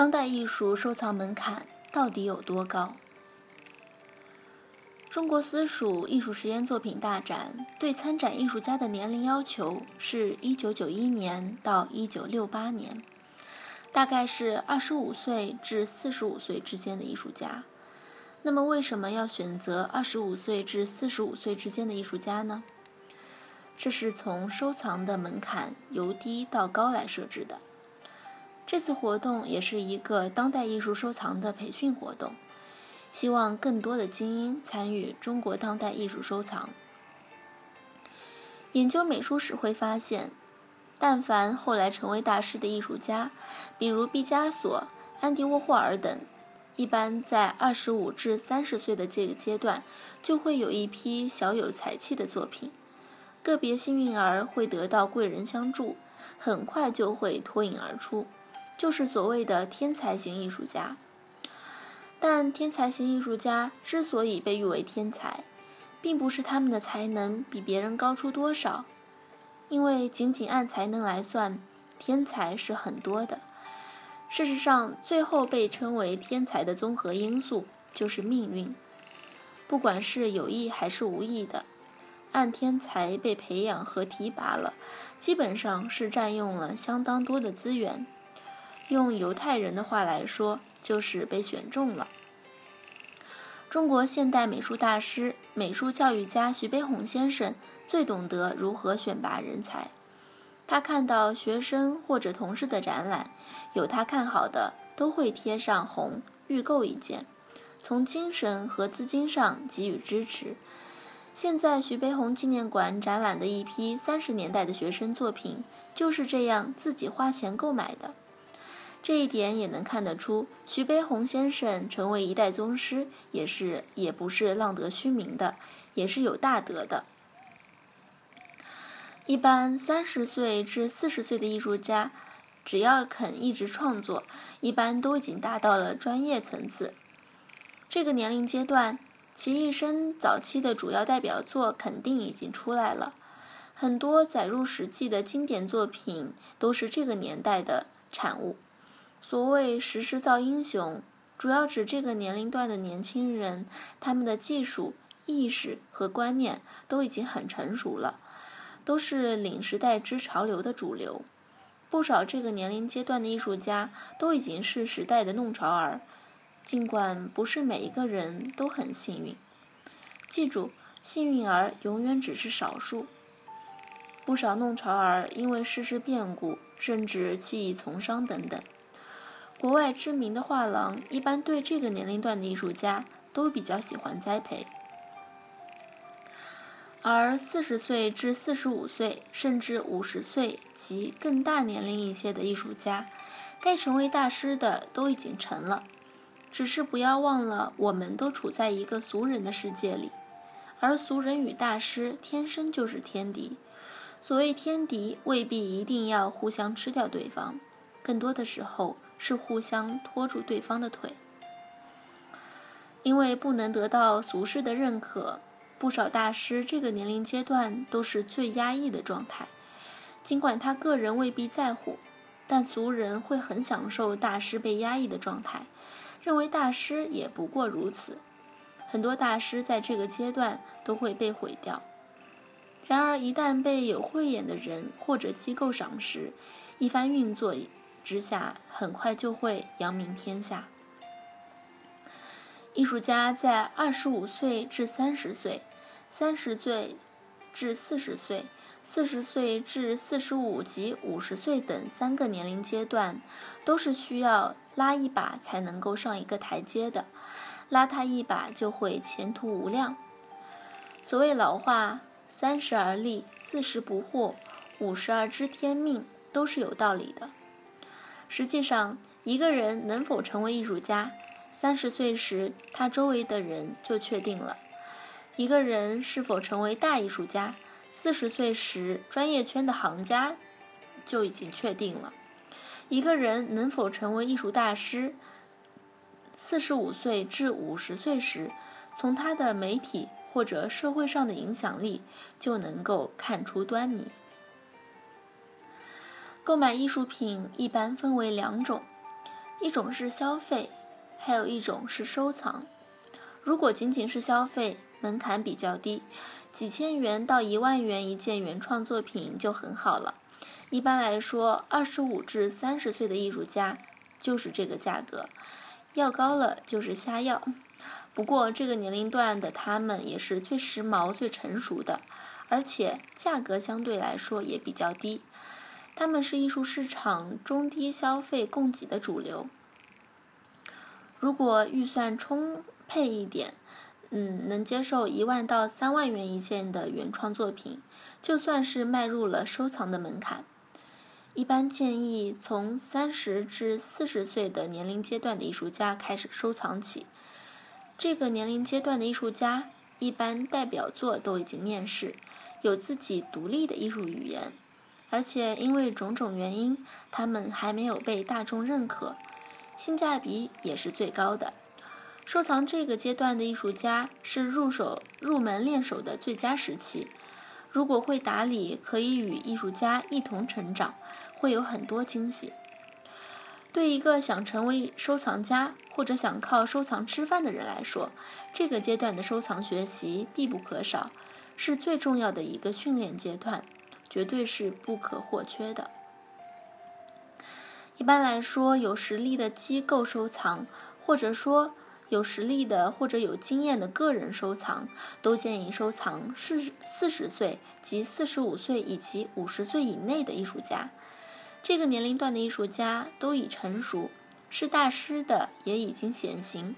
当代艺术收藏门槛到底有多高？中国私塾艺术实验作品大展对参展艺术家的年龄要求是1991年到1968年，大概是25岁至45岁之间的艺术家。那么，为什么要选择25岁至45岁之间的艺术家呢？这是从收藏的门槛由低到高来设置的。这次活动也是一个当代艺术收藏的培训活动。希望更多的精英参与中国当代艺术收藏。研究美术史会发现，但凡后来成为大师的艺术家，比如毕加索、安迪沃霍尔等，一般在二十五至三十岁的这个阶段，就会有一批小有才气的作品。个别幸运儿会得到贵人相助，很快就会脱颖而出，就是所谓的天才型艺术家。但天才型艺术家之所以被誉为天才，并不是他们的才能比别人高出多少，因为仅仅按才能来算，天才是很多的。事实上，最后被称为天才的综合因素就是命运，不管是有意还是无意的，按天才被培养和提拔了，基本上是占用了相当多的资源。用犹太人的话来说。就是被选中了。中国现代美术大师、美术教育家徐悲鸿先生最懂得如何选拔人才。他看到学生或者同事的展览，有他看好的，都会贴上红预购一件，从精神和资金上给予支持。现在徐悲鸿纪念馆展览的一批三十年代的学生作品，就是这样自己花钱购买的。这一点也能看得出，徐悲鸿先生成为一代宗师，也是也不是浪得虚名的，也是有大德的。一般三十岁至四十岁的艺术家，只要肯一直创作，一般都已经达到了专业层次。这个年龄阶段，其一生早期的主要代表作肯定已经出来了，很多载入史记的经典作品都是这个年代的产物。所谓“时势造英雄”，主要指这个年龄段的年轻人，他们的技术、意识和观念都已经很成熟了，都是领时代之潮流的主流。不少这个年龄阶段的艺术家都已经是时代的弄潮儿，尽管不是每一个人都很幸运。记住，幸运儿永远只是少数。不少弄潮儿因为世事变故，甚至弃艺从商等等。国外知名的画廊一般对这个年龄段的艺术家都比较喜欢栽培，而四十岁至四十五岁，甚至五十岁及更大年龄一些的艺术家，该成为大师的都已经成了。只是不要忘了，我们都处在一个俗人的世界里，而俗人与大师天生就是天敌。所谓天敌，未必一定要互相吃掉对方，更多的时候。是互相拖住对方的腿，因为不能得到俗世的认可，不少大师这个年龄阶段都是最压抑的状态。尽管他个人未必在乎，但族人会很享受大师被压抑的状态，认为大师也不过如此。很多大师在这个阶段都会被毁掉。然而，一旦被有慧眼的人或者机构赏识，一番运作。之下，很快就会扬名天下。艺术家在二十五岁至三十岁、三十岁至四十岁、四十岁至四十五及五十岁等三个年龄阶段，都是需要拉一把才能够上一个台阶的，拉他一把就会前途无量。所谓老话“三十而立，四十不惑，五十而知天命”，都是有道理的。实际上，一个人能否成为艺术家，三十岁时他周围的人就确定了；一个人是否成为大艺术家，四十岁时专业圈的行家就已经确定了；一个人能否成为艺术大师，四十五岁至五十岁时，从他的媒体或者社会上的影响力就能够看出端倪。购买艺术品一般分为两种，一种是消费，还有一种是收藏。如果仅仅是消费，门槛比较低，几千元到一万元一件原创作品就很好了。一般来说，二十五至三十岁的艺术家就是这个价格，要高了就是瞎要。不过这个年龄段的他们也是最时髦、最成熟的，而且价格相对来说也比较低。他们是艺术市场中低消费供给的主流。如果预算充沛一点，嗯，能接受一万到三万元一件的原创作品，就算是迈入了收藏的门槛。一般建议从三十至四十岁的年龄阶段的艺术家开始收藏起。这个年龄阶段的艺术家，一般代表作都已经面世，有自己独立的艺术语言。而且因为种种原因，他们还没有被大众认可，性价比也是最高的。收藏这个阶段的艺术家是入手入门练手的最佳时期。如果会打理，可以与艺术家一同成长，会有很多惊喜。对一个想成为收藏家或者想靠收藏吃饭的人来说，这个阶段的收藏学习必不可少，是最重要的一个训练阶段。绝对是不可或缺的。一般来说，有实力的机构收藏，或者说有实力的或者有经验的个人收藏，都建议收藏四四十岁及四十五岁以及五十岁以内的艺术家。这个年龄段的艺术家都已成熟，是大师的也已经显形。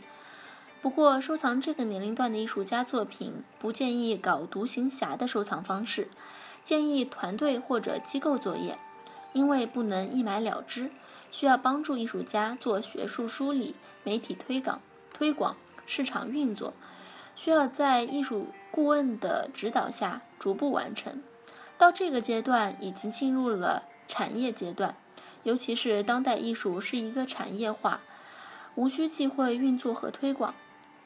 不过，收藏这个年龄段的艺术家作品，不建议搞独行侠的收藏方式。建议团队或者机构作业，因为不能一买了之，需要帮助艺术家做学术梳理、媒体推广、推广市场运作，需要在艺术顾问的指导下逐步完成。到这个阶段，已经进入了产业阶段，尤其是当代艺术是一个产业化，无需忌讳运作和推广。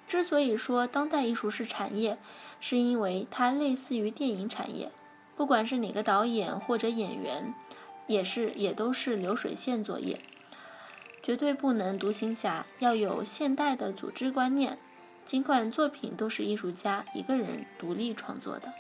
之所以说当代艺术是产业，是因为它类似于电影产业。不管是哪个导演或者演员，也是也都是流水线作业，绝对不能独行侠，要有现代的组织观念。尽管作品都是艺术家一个人独立创作的。